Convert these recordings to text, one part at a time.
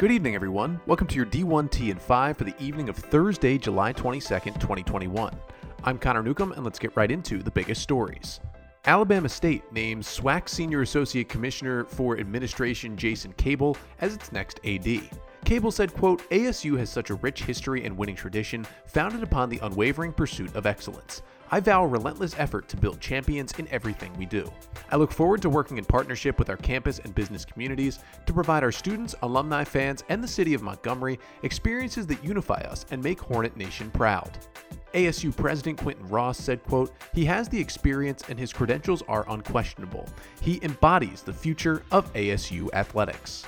Good evening, everyone. Welcome to your D1T and 5 for the evening of Thursday, July 22nd, 2021. I'm Connor Newcomb, and let's get right into the biggest stories. Alabama State names SWAC Senior Associate Commissioner for Administration Jason Cable as its next AD. Cable said, quote, ASU has such a rich history and winning tradition founded upon the unwavering pursuit of excellence. I vow relentless effort to build champions in everything we do. I look forward to working in partnership with our campus and business communities to provide our students, alumni fans, and the city of Montgomery experiences that unify us and make Hornet Nation proud. ASU President Quinton Ross said, quote, He has the experience and his credentials are unquestionable. He embodies the future of ASU athletics.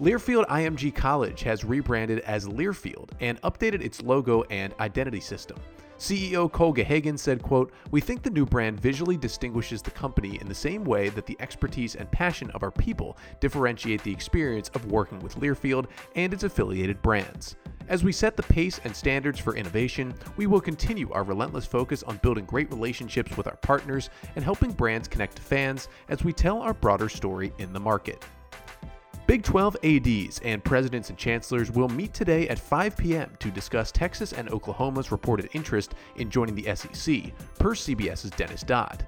Learfield IMG College has rebranded as Learfield and updated its logo and identity system. CEO Cole Gahagan said, quote, We think the new brand visually distinguishes the company in the same way that the expertise and passion of our people differentiate the experience of working with Learfield and its affiliated brands. As we set the pace and standards for innovation, we will continue our relentless focus on building great relationships with our partners and helping brands connect to fans as we tell our broader story in the market. Big 12 ADs and presidents and chancellors will meet today at 5 p.m. to discuss Texas and Oklahoma's reported interest in joining the SEC, per CBS's Dennis Dodd.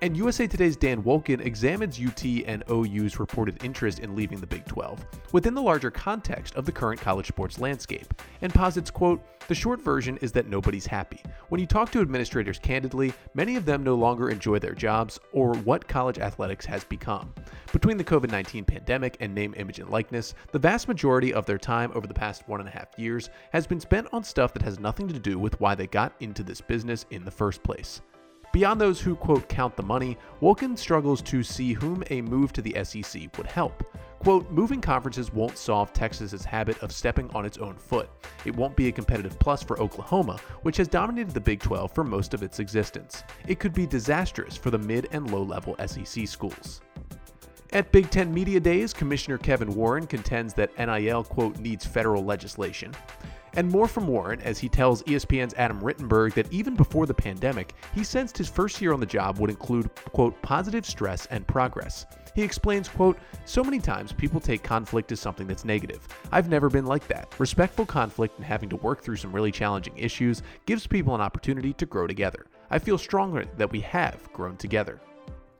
And USA Today's Dan Wolken examines UT and OU's reported interest in leaving the Big 12 within the larger context of the current college sports landscape and posits, quote, the short version is that nobody's happy. When you talk to administrators candidly, many of them no longer enjoy their jobs or what college athletics has become. Between the COVID 19 pandemic and name, image, and likeness, the vast majority of their time over the past one and a half years has been spent on stuff that has nothing to do with why they got into this business in the first place. Beyond those who, quote, count the money, Wolken struggles to see whom a move to the SEC would help. Quote, moving conferences won't solve Texas's habit of stepping on its own foot. It won't be a competitive plus for Oklahoma, which has dominated the Big 12 for most of its existence. It could be disastrous for the mid and low level SEC schools. At Big Ten Media Days, Commissioner Kevin Warren contends that NIL, quote, needs federal legislation. And more from Warren as he tells ESPN's Adam Rittenberg that even before the pandemic, he sensed his first year on the job would include, quote, positive stress and progress. He explains, quote, so many times people take conflict as something that's negative. I've never been like that. Respectful conflict and having to work through some really challenging issues gives people an opportunity to grow together. I feel strongly that we have grown together.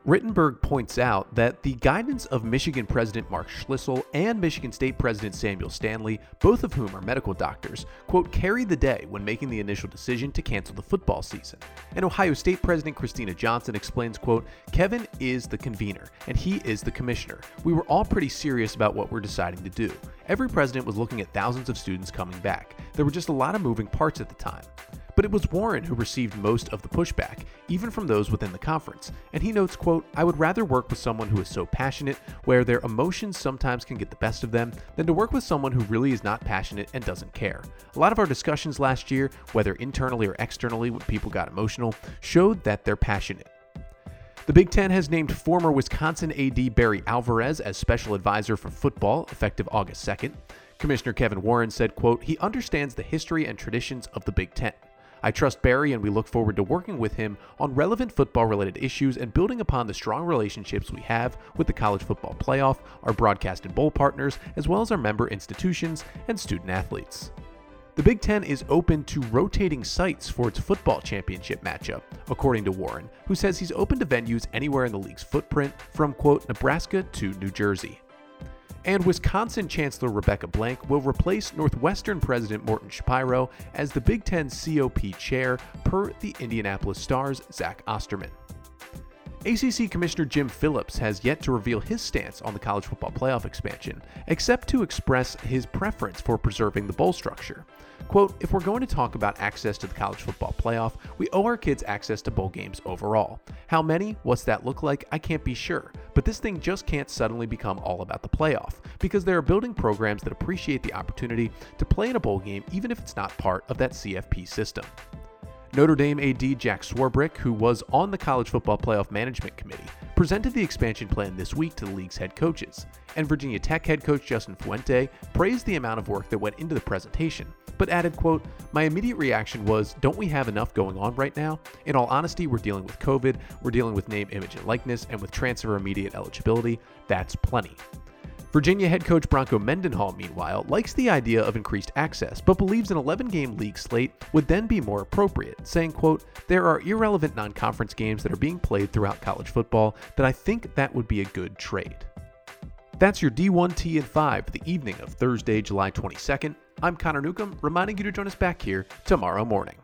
Rittenberg points out that the guidance of Michigan President Mark Schlissel and Michigan State President Samuel Stanley, both of whom are medical doctors, quote, carried the day when making the initial decision to cancel the football season. And Ohio State President Kristina Johnson explains, quote, Kevin is the convener and he is the commissioner. We were all pretty serious about what we're deciding to do. Every president was looking at thousands of students coming back. There were just a lot of moving parts at the time. But it was Warren who received most of the pushback, even from those within the conference. And he notes, quote, I would rather work with someone who is so passionate, where their emotions sometimes can get the best of them, than to work with someone who really is not passionate and doesn't care. A lot of our discussions last year, whether internally or externally when people got emotional, showed that they're passionate. The Big Ten has named former Wisconsin AD Barry Alvarez as special advisor for football effective August 2nd. Commissioner Kevin Warren said, quote, he understands the history and traditions of the Big Ten. I trust Barry and we look forward to working with him on relevant football related issues and building upon the strong relationships we have with the College Football Playoff, our broadcast and bowl partners, as well as our member institutions and student athletes. The Big Ten is open to rotating sites for its football championship matchup, according to Warren, who says he's open to venues anywhere in the league's footprint, from quote, Nebraska to New Jersey. And Wisconsin Chancellor Rebecca Blank will replace Northwestern President Morton Schapiro as the Big Ten COP chair per the Indianapolis Star's Zach Osterman. ACC Commissioner Jim Phillips has yet to reveal his stance on the college football playoff expansion, except to express his preference for preserving the bowl structure. Quote, if we're going to talk about access to the college football playoff, we owe our kids access to bowl games overall. How many? What's that look like? I can't be sure. But this thing just can't suddenly become all about the playoff, because they are building programs that appreciate the opportunity to play in a bowl game even if it's not part of that CFP system. Notre Dame AD Jack Swarbrick, who was on the College Football Playoff Management Committee, presented the expansion plan this week to the league's head coaches, and Virginia Tech head coach Justin Fuente praised the amount of work that went into the presentation, but added, quote, My immediate reaction was, don't we have enough going on right now? In all honesty, we're dealing with COVID, we're dealing with name, image, and likeness, and with transfer immediate eligibility. That's plenty. Virginia head coach Bronco Mendenhall, meanwhile, likes the idea of increased access, but believes an 11-game league slate would then be more appropriate, saying, quote, There are irrelevant non-conference games that are being played throughout college football that I think that would be a good trade. That's your D1T and 5 for the evening of Thursday, July 22nd. I'm Connor Newcomb, reminding you to join us back here tomorrow morning.